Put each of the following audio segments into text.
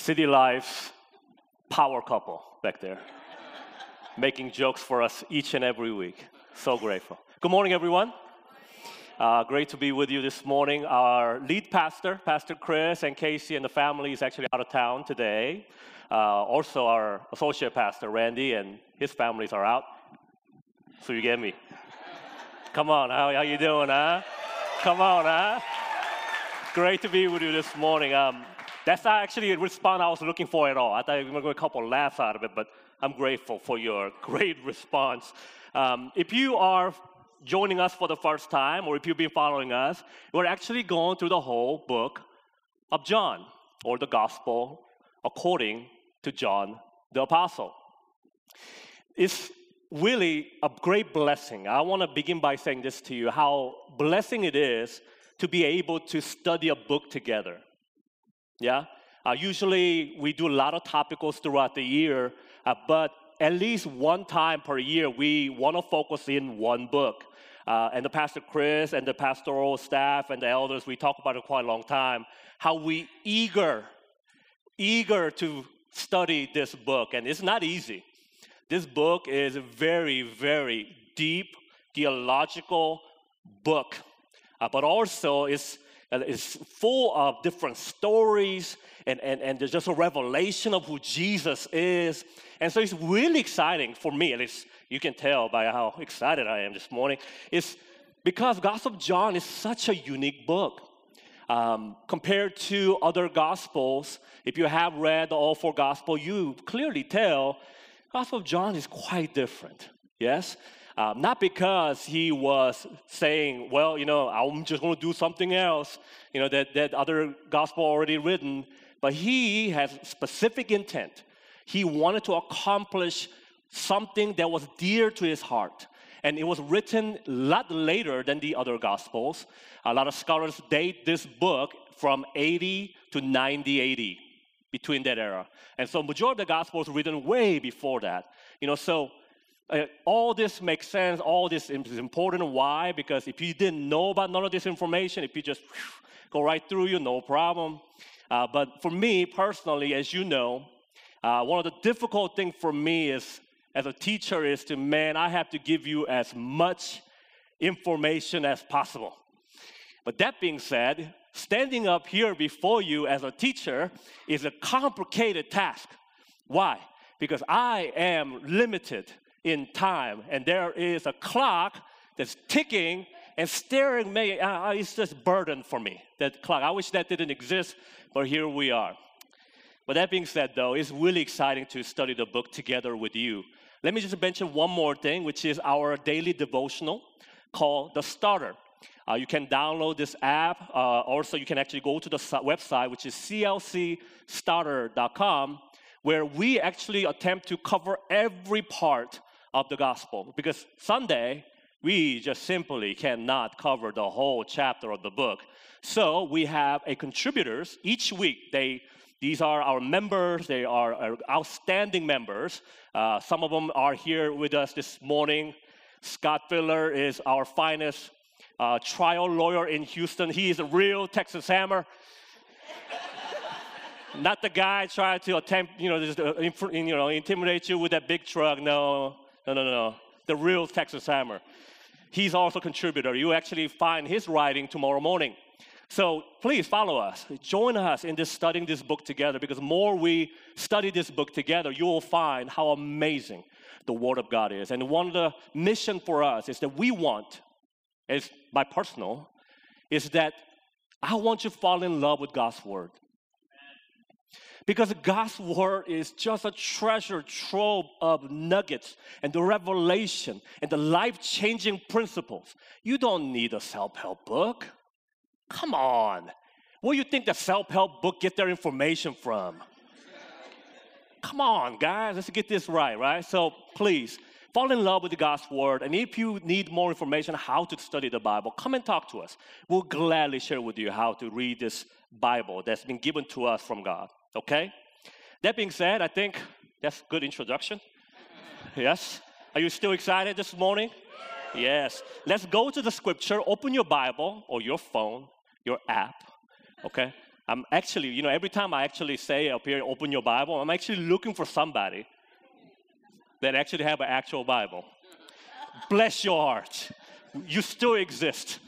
City Life's power couple back there, making jokes for us each and every week. So grateful. Good morning, everyone. Uh, great to be with you this morning. Our lead pastor, Pastor Chris, and Casey and the family is actually out of town today. Uh, also, our associate pastor, Randy, and his families are out. So you get me. Come on, how, how you doing, huh? Come on, huh? Great to be with you this morning. Um, that's actually a response I was looking for at all. I thought we were going to a couple laughs out of it, but I'm grateful for your great response. Um, if you are joining us for the first time, or if you've been following us, we're actually going through the whole book of John, or the Gospel according to John the Apostle. It's really a great blessing. I want to begin by saying this to you how blessing it is to be able to study a book together. Yeah? Uh, usually we do a lot of topicals throughout the year, uh, but at least one time per year we want to focus in one book. Uh, and the pastor Chris and the pastoral staff and the elders, we talk about it quite a long time. How we eager, eager to study this book, and it's not easy. This book is a very, very deep theological book, uh, but also it's it's full of different stories and, and, and there's just a revelation of who Jesus is. And so it's really exciting for me, at least you can tell by how excited I am this morning. It's because Gospel of John is such a unique book. Um, compared to other gospels, if you have read all four gospels, you clearly tell Gospel of John is quite different. Yes? Um, not because he was saying, well, you know, I'm just going to do something else, you know, that, that other gospel already written, but he has specific intent. He wanted to accomplish something that was dear to his heart. And it was written a lot later than the other gospels. A lot of scholars date this book from 80 to 90 AD, between that era. And so majority of the gospels written way before that. You know, so all this makes sense. All this is important. Why? Because if you didn't know about none of this information, if you just whew, go right through you, no problem. Uh, but for me personally, as you know, uh, one of the difficult things for me is as a teacher is to man, I have to give you as much information as possible. But that being said, standing up here before you as a teacher is a complicated task. Why? Because I am limited in time, and there is a clock that's ticking and staring me. Uh, it's just burden for me. That clock. I wish that didn't exist, but here we are. But that being said, though, it's really exciting to study the book together with you. Let me just mention one more thing, which is our daily devotional called The Starter. Uh, you can download this app. Uh, also, you can actually go to the website, which is clcstarter.com, where we actually attempt to cover every part of the gospel. Because Sunday, we just simply cannot cover the whole chapter of the book. So we have a contributors each week. They these are our members. They are outstanding members. Uh, some of them are here with us this morning. Scott Filler is our finest uh, trial lawyer in Houston. He is a real Texas Hammer. Not the guy trying to attempt, you know, just, uh, you know, intimidate you with that big truck. No, no, no, no. The real Texas Hammer. He's also a contributor. You actually find his writing tomorrow morning. So please follow us. Join us in this studying this book together because more we study this book together, you will find how amazing the Word of God is. And one of the mission for us is that we want, is my personal, is that I want you to fall in love with God's Word. Because God's word is just a treasure trove of nuggets and the revelation and the life changing principles. You don't need a self help book. Come on. Where do you think the self help book get their information from? Come on, guys, let's get this right, right? So please fall in love with God's word. And if you need more information how to study the Bible, come and talk to us. We'll gladly share with you how to read this Bible that's been given to us from God. Okay? That being said, I think that's good introduction. yes? Are you still excited this morning? Yes. Let's go to the scripture. Open your Bible or your phone, your app. Okay? I'm actually, you know, every time I actually say up here, open your Bible, I'm actually looking for somebody that actually have an actual Bible. Bless your heart. You still exist.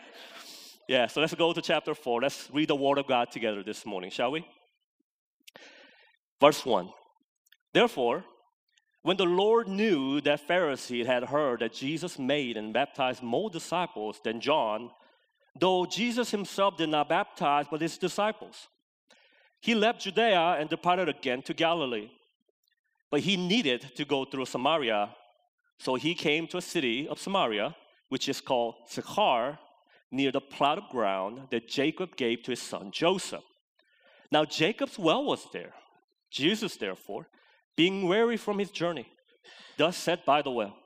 yeah, so let's go to chapter 4. Let's read the Word of God together this morning, shall we? Verse 1. Therefore, when the Lord knew that Pharisees had heard that Jesus made and baptized more disciples than John, though Jesus himself did not baptize but his disciples, he left Judea and departed again to Galilee. But he needed to go through Samaria, so he came to a city of Samaria, which is called Sychar, near the plot of ground that Jacob gave to his son Joseph. Now Jacob's well was there. Jesus, therefore, being weary from his journey, thus sat by the well.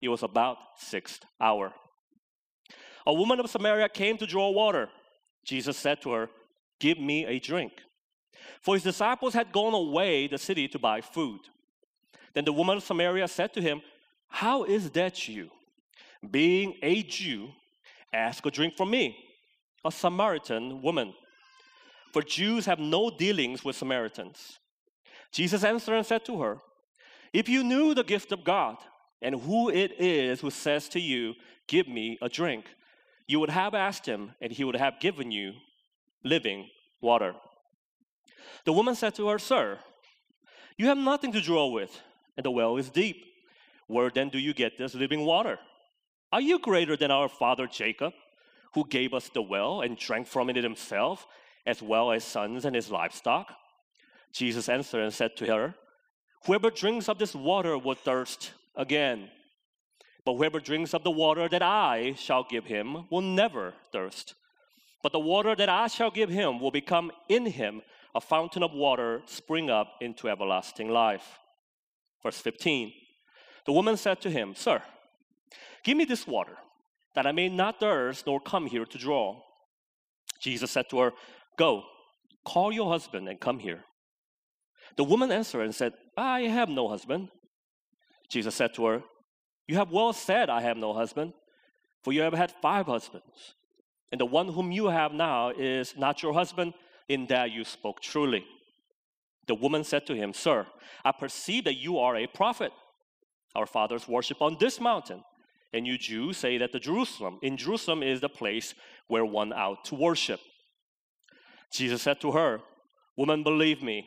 It was about sixth hour. A woman of Samaria came to draw water. Jesus said to her, Give me a drink. For his disciples had gone away the city to buy food. Then the woman of Samaria said to him, How is that you, being a Jew, ask a drink from me, a Samaritan woman? For Jews have no dealings with Samaritans. Jesus answered and said to her, If you knew the gift of God and who it is who says to you, Give me a drink, you would have asked him, and he would have given you living water. The woman said to her, Sir, you have nothing to draw with, and the well is deep. Where then do you get this living water? Are you greater than our father Jacob, who gave us the well and drank from it himself, as well as sons and his livestock? Jesus answered and said to her, Whoever drinks of this water will thirst again. But whoever drinks of the water that I shall give him will never thirst. But the water that I shall give him will become in him a fountain of water spring up into everlasting life. Verse 15 The woman said to him, Sir, give me this water, that I may not thirst nor come here to draw. Jesus said to her, Go, call your husband and come here. The woman answered and said, I have no husband. Jesus said to her, You have well said, I have no husband, for you have had five husbands, and the one whom you have now is not your husband, in that you spoke truly. The woman said to him, Sir, I perceive that you are a prophet. Our fathers worship on this mountain, and you Jews say that the Jerusalem, in Jerusalem is the place where one ought to worship. Jesus said to her, Woman, believe me,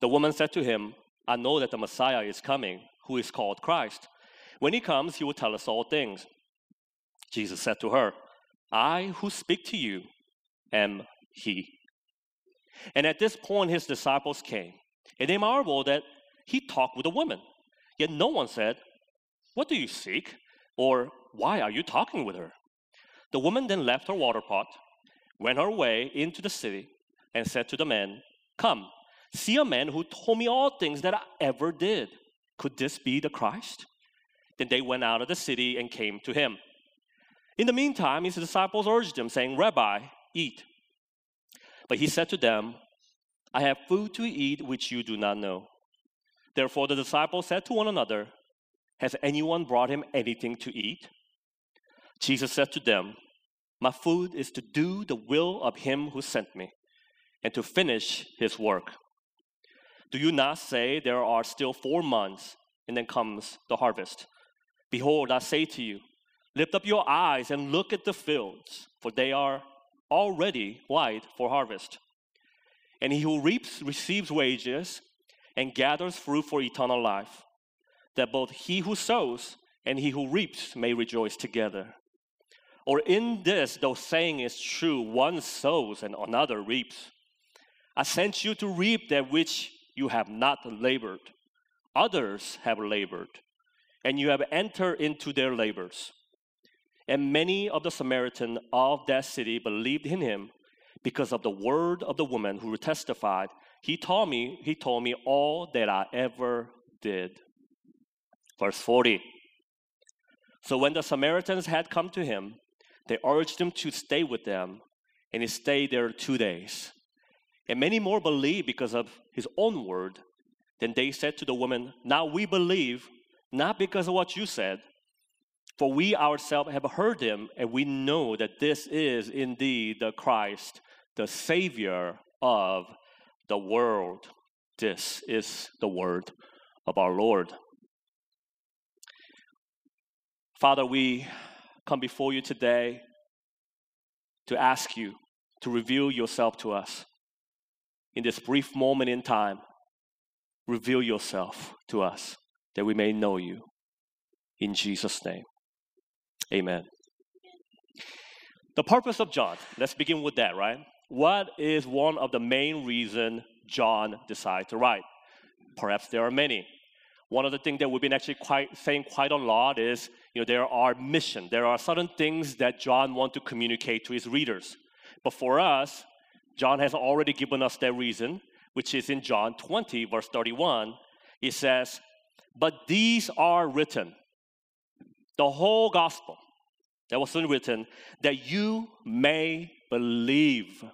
The woman said to him, I know that the Messiah is coming, who is called Christ. When he comes, he will tell us all things. Jesus said to her, I who speak to you am he. And at this point, his disciples came, and they marveled that he talked with a woman. Yet no one said, What do you seek? Or why are you talking with her? The woman then left her water pot, went her way into the city, and said to the men, Come, See a man who told me all things that I ever did. Could this be the Christ? Then they went out of the city and came to him. In the meantime, his disciples urged him, saying, Rabbi, eat. But he said to them, I have food to eat which you do not know. Therefore the disciples said to one another, Has anyone brought him anything to eat? Jesus said to them, My food is to do the will of him who sent me and to finish his work. Do you not say there are still four months and then comes the harvest? Behold, I say to you, lift up your eyes and look at the fields, for they are already white for harvest. And he who reaps receives wages and gathers fruit for eternal life, that both he who sows and he who reaps may rejoice together. Or in this, though saying is true, one sows and another reaps. I sent you to reap that which you have not labored. Others have labored, and you have entered into their labors. And many of the Samaritans of that city believed in him because of the word of the woman who testified, he told me, he told me all that I ever did. Verse 40. So when the Samaritans had come to him, they urged him to stay with them, and he stayed there two days. And many more believed because of his own word. Then they said to the woman, Now we believe, not because of what you said, for we ourselves have heard him, and we know that this is indeed the Christ, the Savior of the world. This is the word of our Lord. Father, we come before you today to ask you to reveal yourself to us. In this brief moment in time, reveal yourself to us that we may know you. In Jesus' name, amen. The purpose of John, let's begin with that, right? What is one of the main reasons John decided to write? Perhaps there are many. One of the things that we've been actually quite saying quite a lot is, you know, there are mission. There are certain things that John wants to communicate to his readers. But for us, John has already given us that reason, which is in John 20, verse 31. He says, But these are written, the whole gospel that was written, that you may believe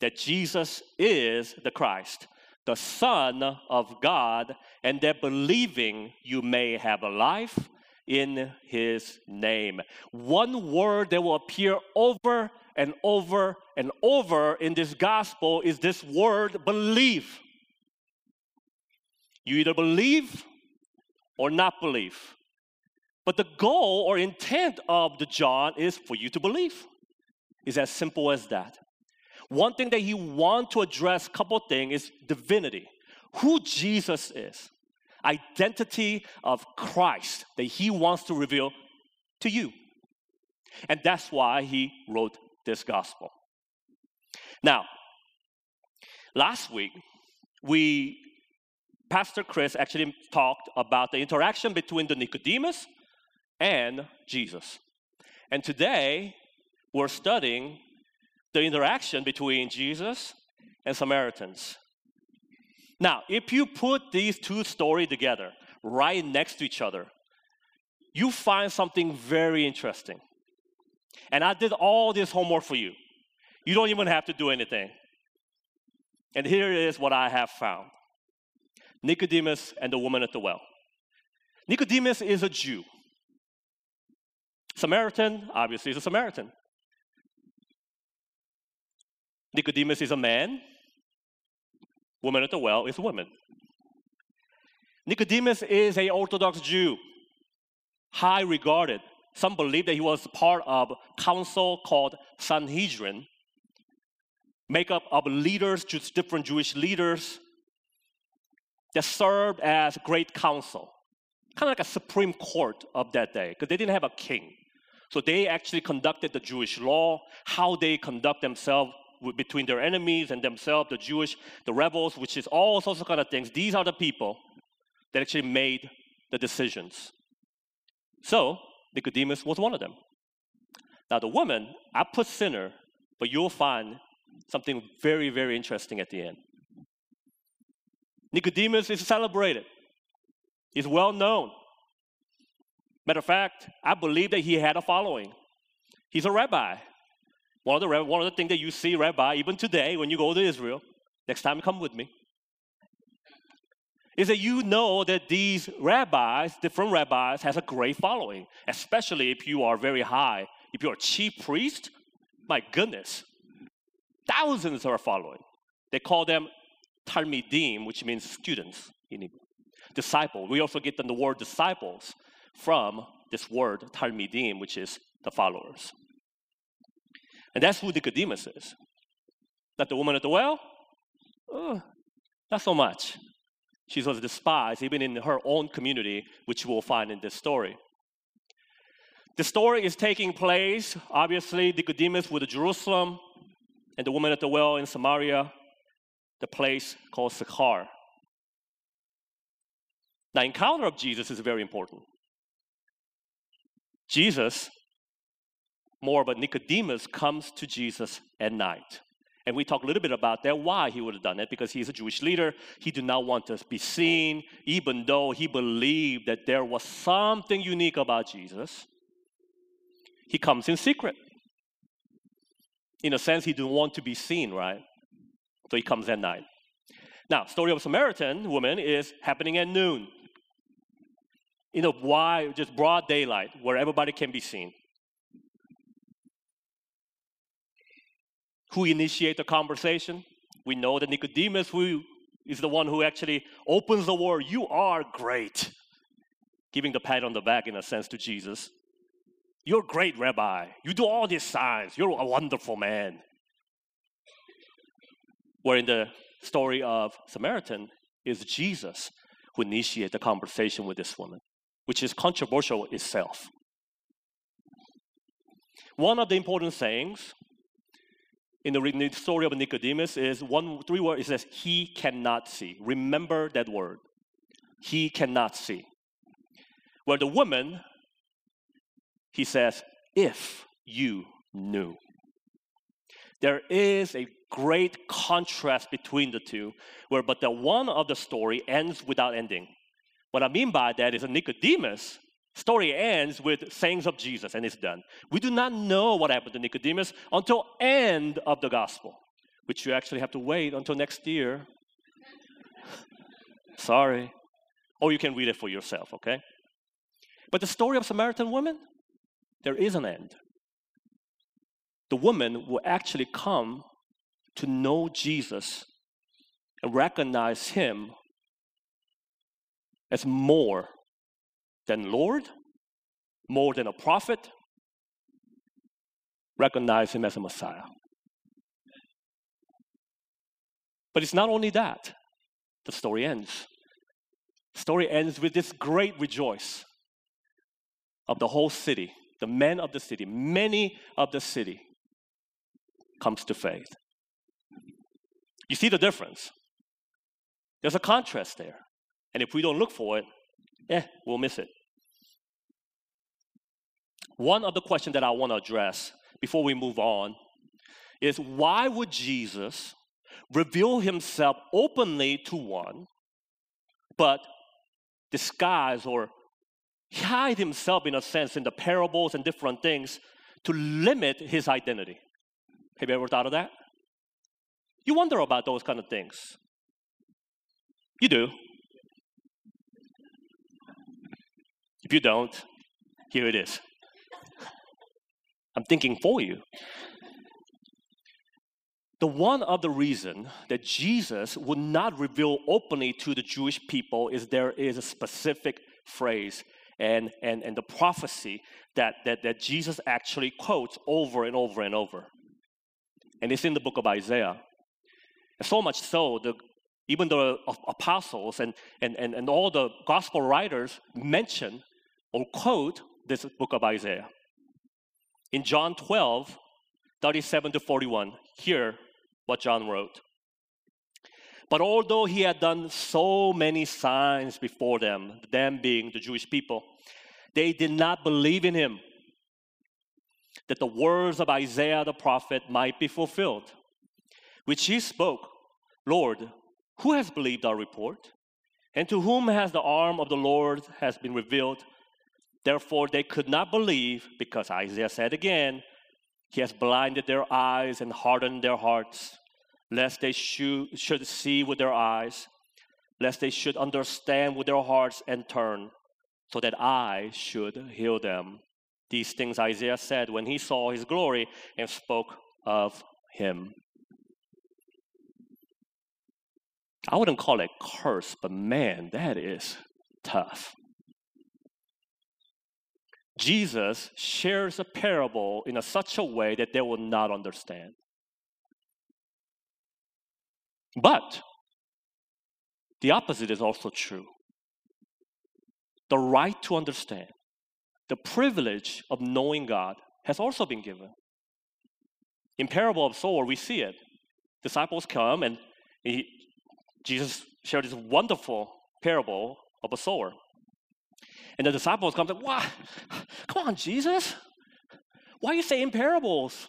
that Jesus is the Christ, the Son of God, and that believing you may have a life in His name. One word that will appear over and over and over in this gospel is this word believe. You either believe or not believe. But the goal or intent of the John is for you to believe. It's as simple as that. One thing that he wants to address, couple things, is divinity. Who Jesus is. Identity of Christ that he wants to reveal to you. And that's why he wrote this gospel. Now, last week, we Pastor Chris actually talked about the interaction between the Nicodemus and Jesus. And today, we're studying the interaction between Jesus and Samaritans. Now, if you put these two stories together right next to each other, you find something very interesting. And I did all this homework for you. You don't even have to do anything. And here is what I have found Nicodemus and the woman at the well. Nicodemus is a Jew. Samaritan, obviously, is a Samaritan. Nicodemus is a man. Woman at the well is a woman. Nicodemus is a Orthodox Jew, high regarded. Some believe that he was part of a council called Sanhedrin, make up of leaders, different Jewish leaders that served as great council, kind of like a supreme court of that day, because they didn't have a king. So they actually conducted the Jewish law, how they conduct themselves between their enemies and themselves, the Jewish, the rebels, which is all sorts of kind of things. These are the people that actually made the decisions. So Nicodemus was one of them. Now the woman, I put sinner, but you'll find something very, very interesting at the end. Nicodemus is celebrated. He's well known. Matter of fact, I believe that he had a following. He's a rabbi. One of the one of the things that you see, Rabbi, even today when you go to Israel, next time come with me, is that you know that these rabbis, different rabbis, has a great following, especially if you are very high. If you're a chief priest, my goodness, thousands are following. They call them talmidim, which means students in Disciple. We also get the word disciples from this word talmidim, which is the followers. And that's who Nicodemus is. Not the woman at the well? Oh, not so much. She was despised even in her own community, which we'll find in this story. The story is taking place, obviously, Nicodemus with Jerusalem and the woman at the well in Samaria, the place called Sychar. Now, encounter of Jesus is very important. Jesus more, but Nicodemus comes to Jesus at night. And we talk a little bit about that, why he would have done it, because he's a Jewish leader. He did not want to be seen, even though he believed that there was something unique about Jesus. He comes in secret. In a sense, he didn't want to be seen, right? So he comes at night. Now, story of Samaritan woman is happening at noon. In a why just broad daylight, where everybody can be seen. Who initiate the conversation. We know that Nicodemus, who is the one who actually opens the word, you are great, giving the pat on the back in a sense to Jesus. You're great, Rabbi. You do all these signs. You're a wonderful man. Where in the story of Samaritan is Jesus who initiates the conversation with this woman, which is controversial itself. One of the important things in the story of Nicodemus is one three words. It says he cannot see. Remember that word. He cannot see. Where the woman, he says, if you knew. There is a great contrast between the two, where but the one of the story ends without ending. What I mean by that is a Nicodemus Story ends with sayings of Jesus and it's done. We do not know what happened to Nicodemus until end of the gospel, which you actually have to wait until next year. Sorry. Or you can read it for yourself, okay? But the story of Samaritan woman, there is an end. The woman will actually come to know Jesus and recognize him as more than Lord, more than a prophet, recognize him as a Messiah. But it's not only that, the story ends. The story ends with this great rejoice of the whole city, the men of the city, many of the city comes to faith. You see the difference? There's a contrast there. And if we don't look for it, eh, we'll miss it. One of the questions that I want to address before we move on is why would Jesus reveal himself openly to one, but disguise or hide himself in a sense in the parables and different things to limit his identity? Have you ever thought of that? You wonder about those kind of things. You do. If you don't, here it is. I'm thinking for you. The one other reason that Jesus would not reveal openly to the Jewish people is there is a specific phrase and, and, and the prophecy that, that, that Jesus actually quotes over and over and over. And it's in the book of Isaiah. And so much so, the, even the apostles and, and, and, and all the gospel writers mention or quote this book of Isaiah. In John 12, 37 to 41, hear what John wrote. But although he had done so many signs before them, them being the Jewish people, they did not believe in him, that the words of Isaiah the prophet might be fulfilled, which he spoke Lord, who has believed our report? And to whom has the arm of the Lord has been revealed? Therefore, they could not believe because Isaiah said again, He has blinded their eyes and hardened their hearts, lest they should, see with their eyes, lest they should understand with their hearts and turn, so that I should heal them. These things Isaiah said when he saw his glory and spoke of him. I wouldn't call it curse, but man, that is tough. Jesus shares a parable in a such a way that they will not understand. But the opposite is also true. The right to understand, the privilege of knowing God has also been given. In parable of sower, we see it. Disciples come and he, Jesus shared this wonderful parable of a sower. And the disciples come say, What? Come on, Jesus. Why are you saying parables?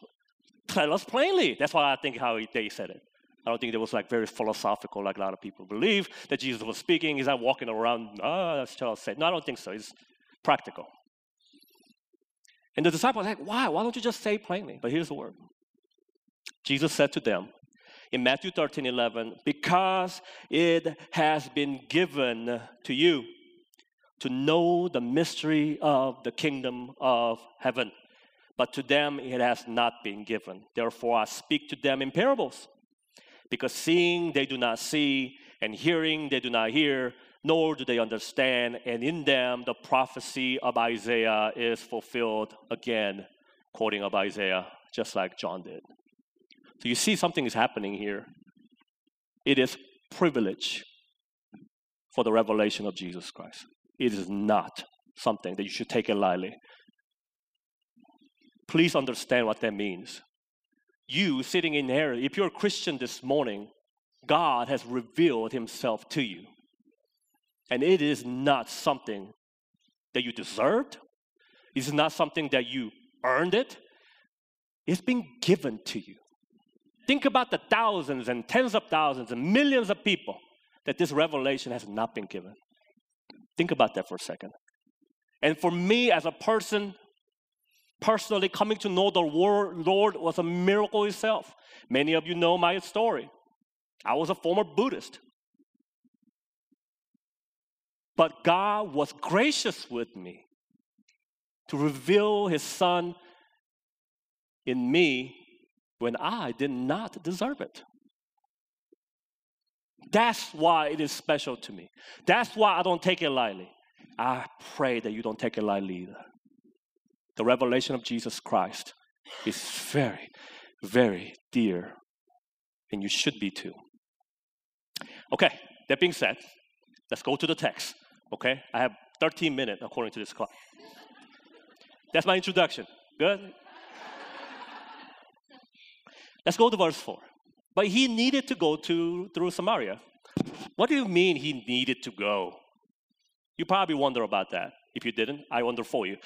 Tell us plainly. That's why I think how they said it. I don't think it was like very philosophical, like a lot of people believe that Jesus was speaking. He's not walking around, ah, that's Charles said. No, I don't think so. It's practical. And the disciples like, why? Why don't you just say plainly? But here's the word Jesus said to them in Matthew 13 11, because it has been given to you to know the mystery of the kingdom of heaven. But to them it has not been given. Therefore, I speak to them in parables because seeing they do not see, and hearing they do not hear, nor do they understand. And in them the prophecy of Isaiah is fulfilled again, quoting of Isaiah, just like John did. So you see something is happening here. It is privilege for the revelation of Jesus Christ. It is not something that you should take it lightly. Please understand what that means you sitting in here, if you're a Christian this morning, God has revealed himself to you. And it is not something that you deserved. It's not something that you earned it. It's been given to you. Think about the thousands and tens of thousands and millions of people that this revelation has not been given. Think about that for a second. And for me as a person personally coming to know the Lord was a miracle itself. Many of you know my story. I was a former Buddhist. But God was gracious with me to reveal His Son in me when I did not deserve it. That's why it is special to me. That's why I don't take it lightly. I pray that you don't take it lightly either the revelation of Jesus Christ is very, very dear, and you should be too. Okay, that being said, let's go to the text. Okay, I have 13 minutes according to this clock. That's my introduction. Good? Let's go to verse 4. But he needed to go to through Samaria. What do you mean he needed to go? You probably wonder about that. If you didn't, I wonder for you.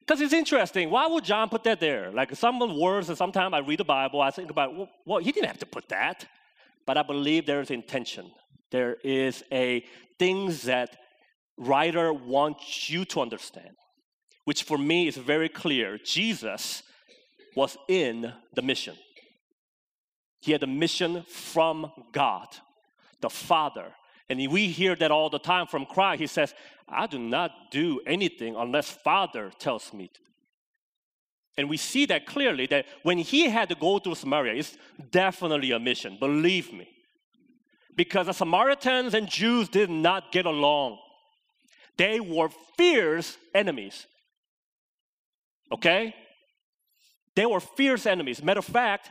Because it's interesting. Why would John put that there? Like some words, and sometimes I read the Bible, I think about, well, he didn't have to put that. But I believe there is intention. There is a things that writer wants you to understand, which for me is very clear. Jesus was in the mission. He had a mission from God, the Father. And we hear that all the time from Christ. He says, I do not do anything unless Father tells me to. And we see that clearly that when he had to go through Samaria, it's definitely a mission, believe me. Because the Samaritans and Jews did not get along. They were fierce enemies. Okay? They were fierce enemies. Matter of fact,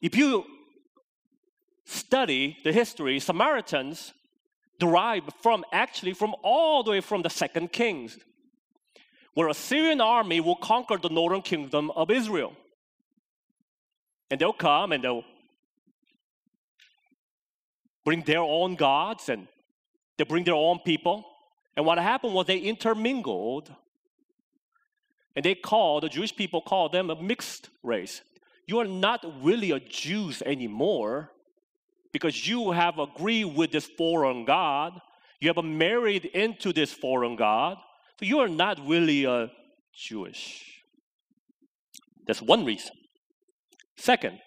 if you study the history, Samaritans derived from actually from all the way from the second kings where Assyrian army will conquer the northern kingdom of israel and they'll come and they'll bring their own gods and they bring their own people and what happened was they intermingled and they call, the jewish people call them a mixed race you are not really a jews anymore because you have agreed with this foreign God. You have married into this foreign God. So you are not really a Jewish. That's one reason. Second,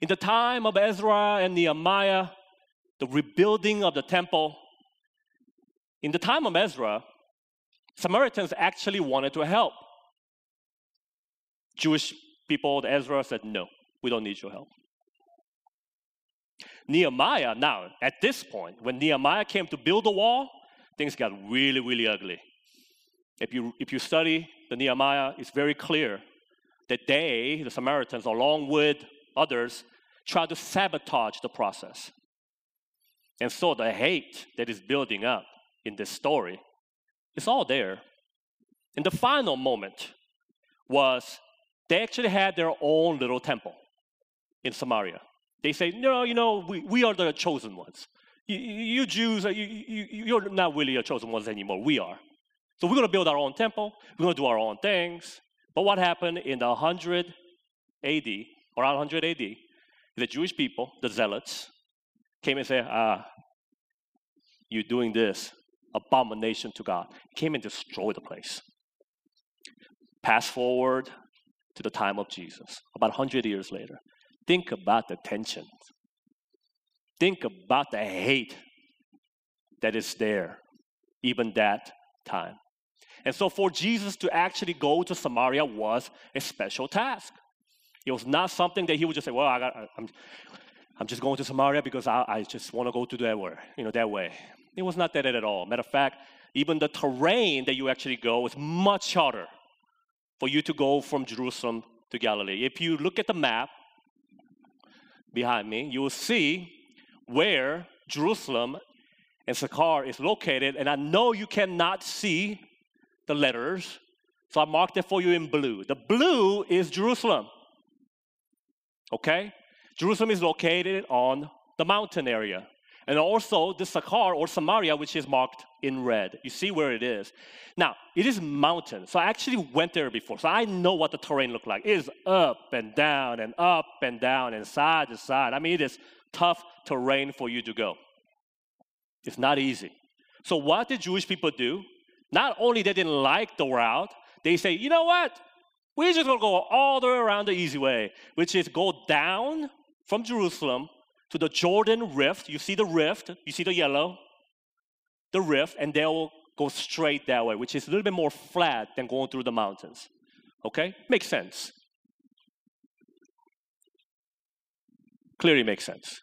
in the time of Ezra and Nehemiah, the rebuilding of the temple, in the time of Ezra, Samaritans actually wanted to help. Jewish people, the Ezra said, No, we don't need your help. Nehemiah, now, at this point, when Nehemiah came to build the wall, things got really, really ugly. If you, if you study the Nehemiah, it's very clear that they, the Samaritans, along with others, tried to sabotage the process. And so the hate that is building up in this story is all there. And the final moment was they actually had their own little temple in Samaria. They say, no, you know, we, we are the chosen ones. You, you Jews, you, you, you're not really a chosen ones anymore. We are. So we're going to build our own temple. We're going to do our own things. But what happened in the 100 AD, around 100 AD, the Jewish people, the zealots, came and said, ah, you're doing this abomination to God. He Came and destroyed the place. Pass forward to the time of Jesus, about 100 years later. Think about the tension. Think about the hate that is there, even that time. And so, for Jesus to actually go to Samaria was a special task. It was not something that he would just say, "Well, I got, I'm, I'm just going to Samaria because I, I just want to go to that way, you know, that way." It was not that at all. Matter of fact, even the terrain that you actually go is much harder for you to go from Jerusalem to Galilee. If you look at the map behind me, you will see where Jerusalem and Sychar is located. And I know you cannot see the letters, so I marked it for you in blue. The blue is Jerusalem. Okay? Jerusalem is located on the mountain area. And also the Sychar or Samaria, which is marked in red. You see where it is. Now, it is mountain. So I actually went there before. So I know what the terrain looked like. It is up and down and up and down and side to side. I mean, it is tough terrain for you to go. It's not easy. So what did Jewish people do? Not only they didn't like the route, they say, you know what? We're just gonna go all the way around the easy way, which is go down from Jerusalem to the Jordan Rift. You see the rift, you see the yellow, the rift, and they will go straight that way, which is a little bit more flat than going through the mountains. Okay? Makes sense. Clearly makes sense.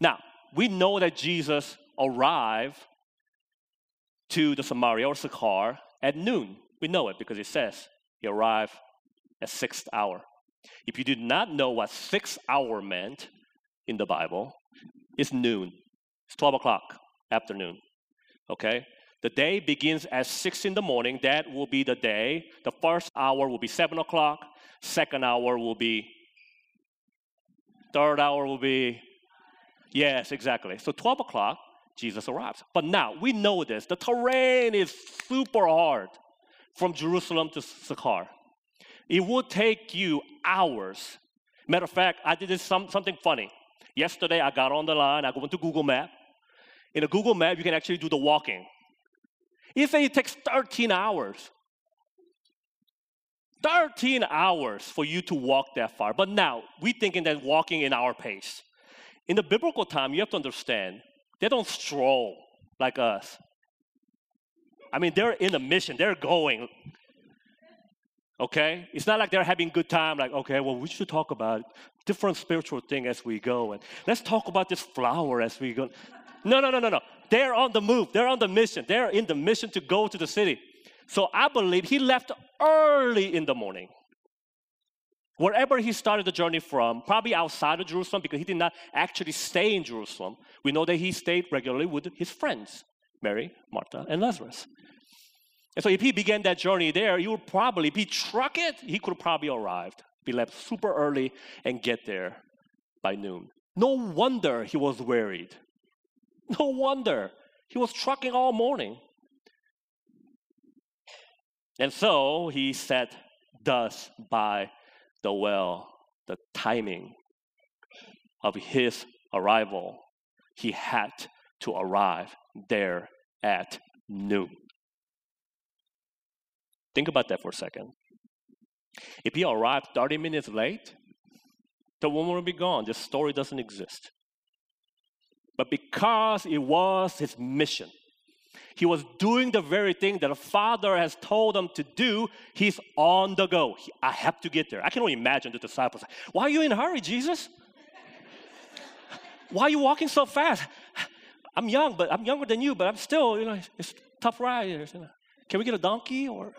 Now, we know that Jesus arrived to the Samaria or Sychar at noon. We know it because it says he arrived at sixth hour. If you did not know what sixth hour meant, in the Bible is noon. It's 12 o'clock afternoon. Okay? The day begins at 6 in the morning. That will be the day. The first hour will be 7 o'clock. Second hour will be. Third hour will be. Yes, exactly. So 12 o'clock, Jesus arrives. But now we know this. The terrain is super hard from Jerusalem to Sychar. It will take you hours. Matter of fact, I did this some, something funny. Yesterday, I got on the line, I went to Google Map. In a Google Map, you can actually do the walking. It says it takes 13 hours. 13 hours for you to walk that far. But now, we thinking that walking in our pace. In the biblical time, you have to understand, they don't stroll like us. I mean, they're in a mission, they're going. Okay? It's not like they're having good time, like, okay, well, we should talk about different spiritual thing as we go. And let's talk about this flower as we go. No, no, no, no, no. They're on the move. They're on the mission. They're in the mission to go to the city. So I believe he left early in the morning. Wherever he started the journey from, probably outside of Jerusalem, because he did not actually stay in Jerusalem. We know that he stayed regularly with his friends, Mary, Martha, and Lazarus. And so if he began that journey there, he would probably, if he truck it, he could probably arrived, be left super early and get there by noon. No wonder he was worried. No wonder. He was trucking all morning. And so he sat thus by the well, the timing of his arrival. He had to arrive there at noon. Think about that for a second. If he arrived 30 minutes late, the woman would be gone. This story doesn't exist. But because it was his mission, he was doing the very thing that a father has told him to do. He's on the go. He, I have to get there. I can only imagine the disciples. Why are you in a hurry, Jesus? Why are you walking so fast? I'm young, but I'm younger than you, but I'm still, you know, it's tough ride. Can we get a donkey or?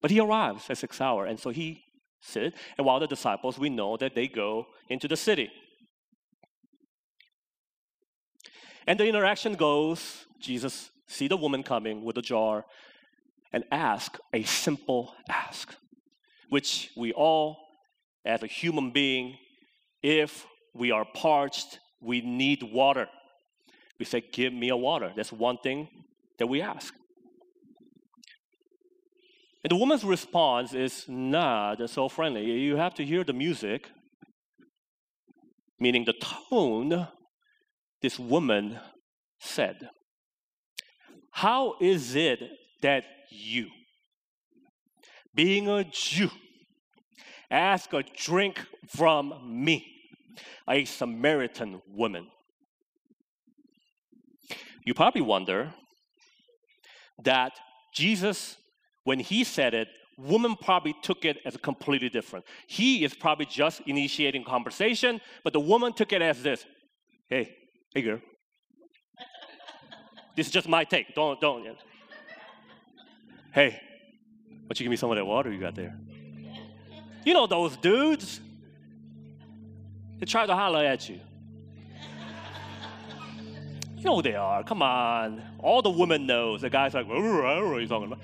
But he arrives at six hour, and so he sits. And while the disciples, we know that they go into the city. And the interaction goes, Jesus see the woman coming with a jar and ask a simple ask, which we all, as a human being, if we are parched, we need water. We say, Give me a water. That's one thing that we ask. And the woman's response is not so friendly. You have to hear the music, meaning the tone this woman said. How is it that you, being a Jew, ask a drink from me, a Samaritan woman? You probably wonder that Jesus when he said it, woman probably took it as completely different. He is probably just initiating conversation, but the woman took it as this. Hey, hey girl. this is just my take. Don't don't. Hey, don't you give me some of that water you got there? You know those dudes. They try to holler at you. You know who they are. Come on. All the women knows. The guy's like, I don't know what you're talking about.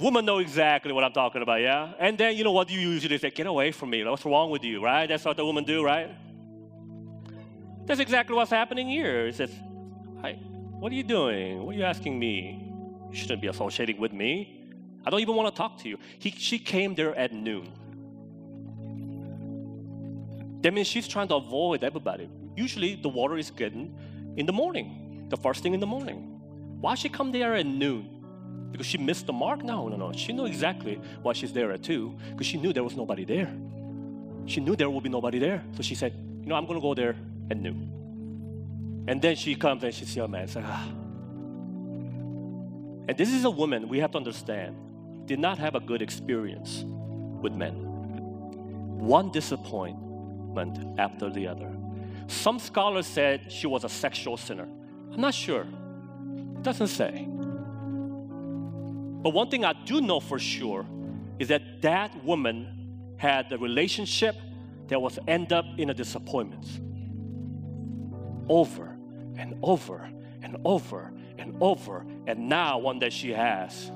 Women know exactly what I'm talking about, yeah? And then you know what you usually say? Get away from me. What's wrong with you, right? That's what the women do, right? That's exactly what's happening here. It says, Hi, what are you doing? What are you asking me? You shouldn't be associating with me. I don't even want to talk to you. He, she came there at noon. That means she's trying to avoid everybody. Usually the water is getting in the morning, the first thing in the morning. Why she come there at noon? Because she missed the mark? No, no, no. She knew exactly why she's there at two, because she knew there was nobody there. She knew there would be nobody there. So she said, You know, I'm going to go there at noon. And then she comes and she sees a man. Ah. And this is a woman, we have to understand, did not have a good experience with men. One disappointment after the other. Some scholars said she was a sexual sinner. I'm not sure. It doesn't say. But one thing I do know for sure is that that woman had a relationship that was end up in a disappointment. Over and over and over and over. And now one that she has,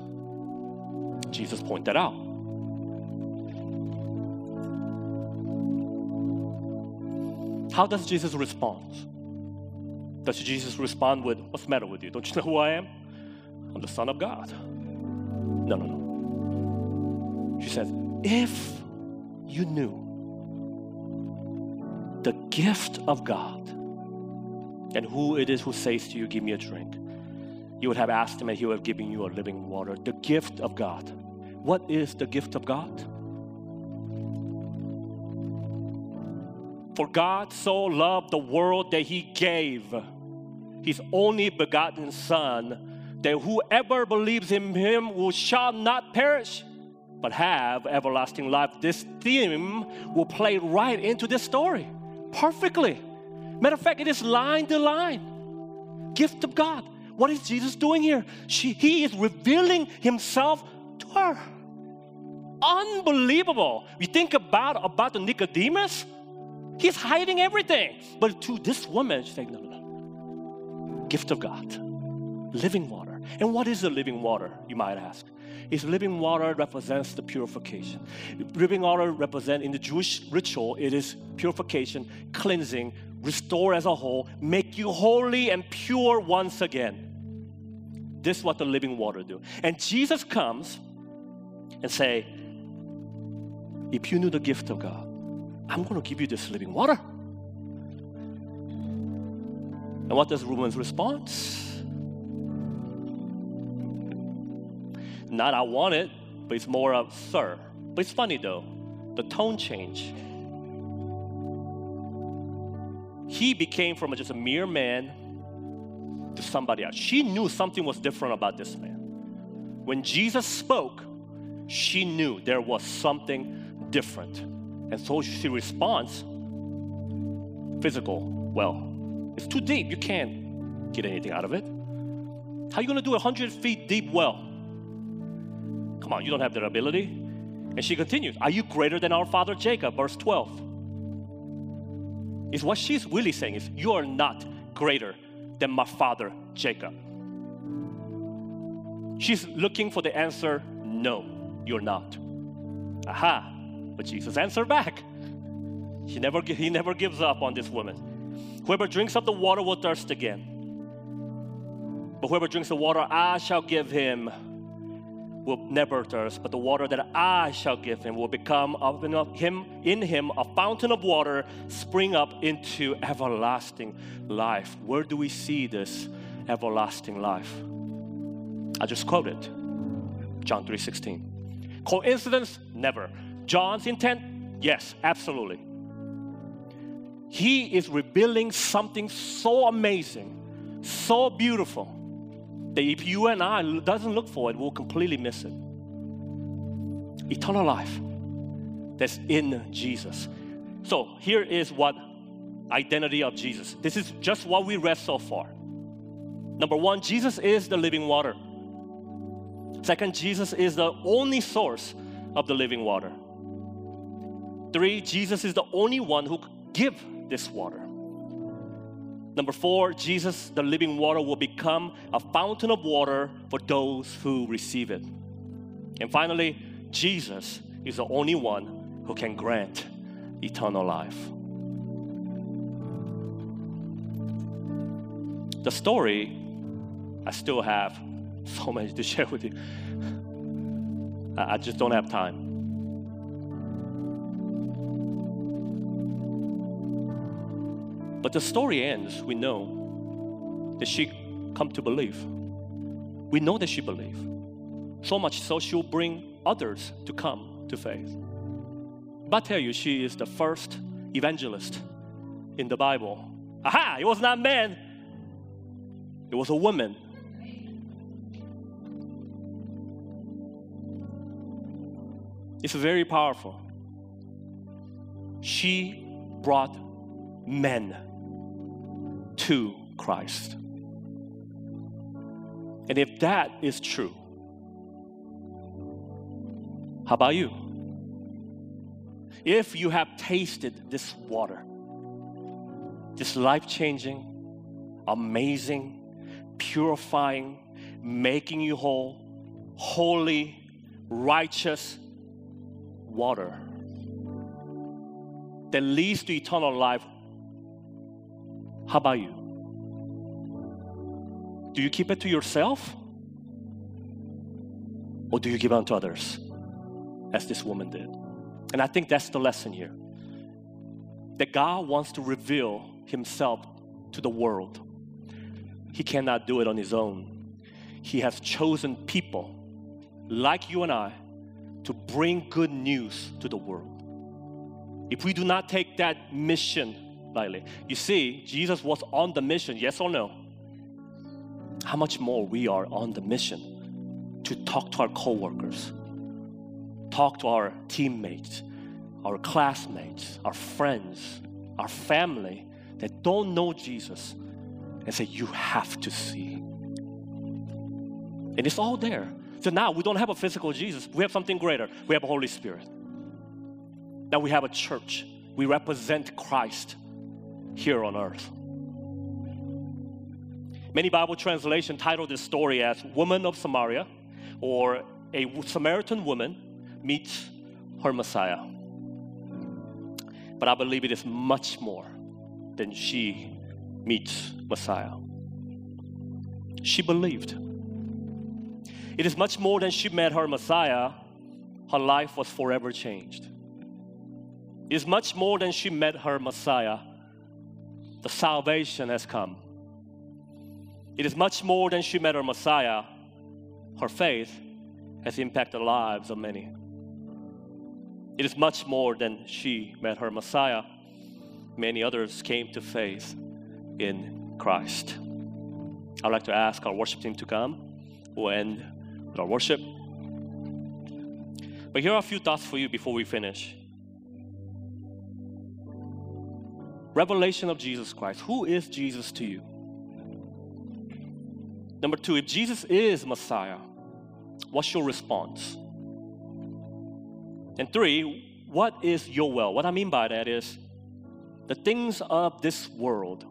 Jesus pointed out. How does Jesus respond? Does Jesus respond with, What's the matter with you? Don't you know who I am? I'm the Son of God. No, no, no. She says, if you knew the gift of God and who it is who says to you, Give me a drink, you would have asked him and he would have given you a living water. The gift of God. What is the gift of God? For God so loved the world that he gave his only begotten Son that whoever believes in him will shall not perish but have everlasting life. This theme will play right into this story perfectly. Matter of fact, it is line to line. Gift of God. What is Jesus doing here? She, he is revealing himself to her. Unbelievable. You think about, about the Nicodemus, he's hiding everything. But to this woman, she's like, no, no, no. Gift of God. Living water and what is the living water, you might ask? Is living water represents the purification. Living water represents in the Jewish ritual, it is purification, cleansing, restore as a whole, make you holy and pure once again. This is what the living water do. And Jesus comes and say, if you knew the gift of God, I'm going to give you this living water. And what does woman's response? Not I want it, but it's more of sir. But it's funny though, the tone change. He became from just a mere man to somebody else. She knew something was different about this man. When Jesus spoke, she knew there was something different. And so she responds physical well. It's too deep. You can't get anything out of it. How are you going to do a 100 feet deep well? Come on, you don't have that ability. And she continues, Are you greater than our father Jacob? Verse 12. Is what she's really saying is, You are not greater than my father Jacob. She's looking for the answer, No, you're not. Aha. But Jesus answered back. He never, he never gives up on this woman. Whoever drinks of the water will thirst again. But whoever drinks the water I shall give him will never thirst, but the water that I shall give him will become of him in him a fountain of water spring up into everlasting life. Where do we see this everlasting life? I just quoted John 3:16. Coincidence? Never. John's intent? Yes, absolutely. He is revealing something so amazing, so beautiful that if you and I doesn't look for it, we'll completely miss it. Eternal life that's in Jesus. So here is what identity of Jesus. This is just what we read so far. Number one, Jesus is the living water. Second, Jesus is the only source of the living water. Three, Jesus is the only one who give this water. Number four, Jesus, the living water, will become a fountain of water for those who receive it. And finally, Jesus is the only one who can grant eternal life. The story, I still have so much to share with you. I just don't have time. But the story ends, we know that she come to believe. We know that she believed. So much so she'll bring others to come to faith. But I tell you, she is the first evangelist in the Bible. Aha! It was not man, it was a woman. It's very powerful. She brought men to Christ. And if that is true, how about you? If you have tasted this water, this life changing, amazing, purifying, making you whole, holy, righteous water that leads to eternal life, how about you? Do you keep it to yourself? Or do you give it unto others, as this woman did? And I think that's the lesson here. That God wants to reveal Himself to the world. He cannot do it on His own. He has chosen people like you and I to bring good news to the world. If we do not take that mission lightly. You see, Jesus was on the mission, yes or no? How much more we are on the mission to talk to our coworkers, talk to our teammates, our classmates, our friends, our family that don't know Jesus and say, You have to see. And it's all there. So now we don't have a physical Jesus, we have something greater. We have a Holy Spirit. Now we have a church. We represent Christ here on earth. Many Bible translations title this story as Woman of Samaria or a Samaritan woman meets her Messiah. But I believe it is much more than she meets Messiah. She believed. It is much more than she met her Messiah, her life was forever changed. It is much more than she met her Messiah, the salvation has come. It is much more than she met her Messiah. Her faith has impacted the lives of many. It is much more than she met her Messiah. Many others came to faith in Christ. I'd like to ask our worship team to come. We'll end with our worship. But here are a few thoughts for you before we finish. Revelation of Jesus Christ. Who is Jesus to you? Number two, if Jesus is Messiah, what's your response? And three, what is your will? What I mean by that is the things of this world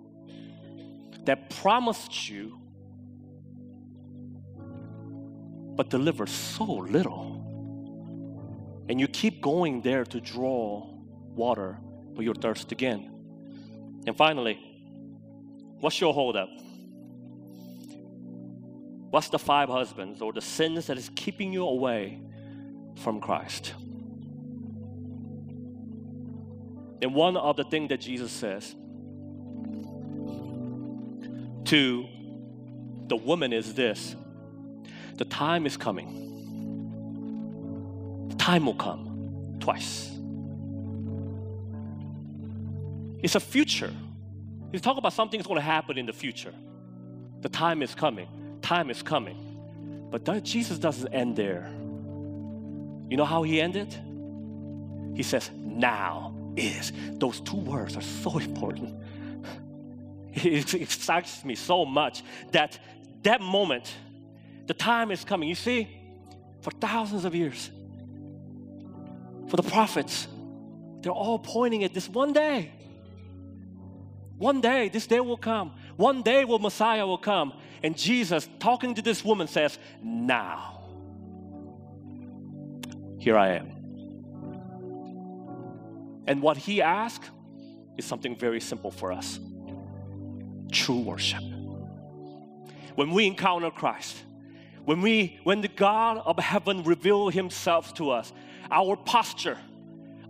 that promised you but deliver so little. And you keep going there to draw water, but you're thirsty again. And finally, What's your holdup? What's the five husbands or the sins that is keeping you away from Christ? And one of the things that Jesus says to the woman is this the time is coming. The time will come twice. It's a future. He's talking about something that's going to happen in the future. The time is coming. Time is coming. But that, Jesus doesn't end there. You know how he ended? He says, now is. Those two words are so important. It excites me so much that that moment, the time is coming. You see, for thousands of years, for the prophets, they're all pointing at this one day. One day, this day will come. One day, will Messiah will come. And Jesus, talking to this woman, says, Now, here I am. And what he asked is something very simple for us true worship. When we encounter Christ, when we when the God of heaven reveal himself to us, our posture,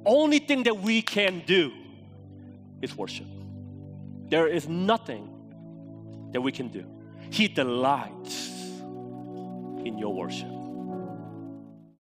only thing that we can do is worship. There is nothing that we can do. He delights in your worship.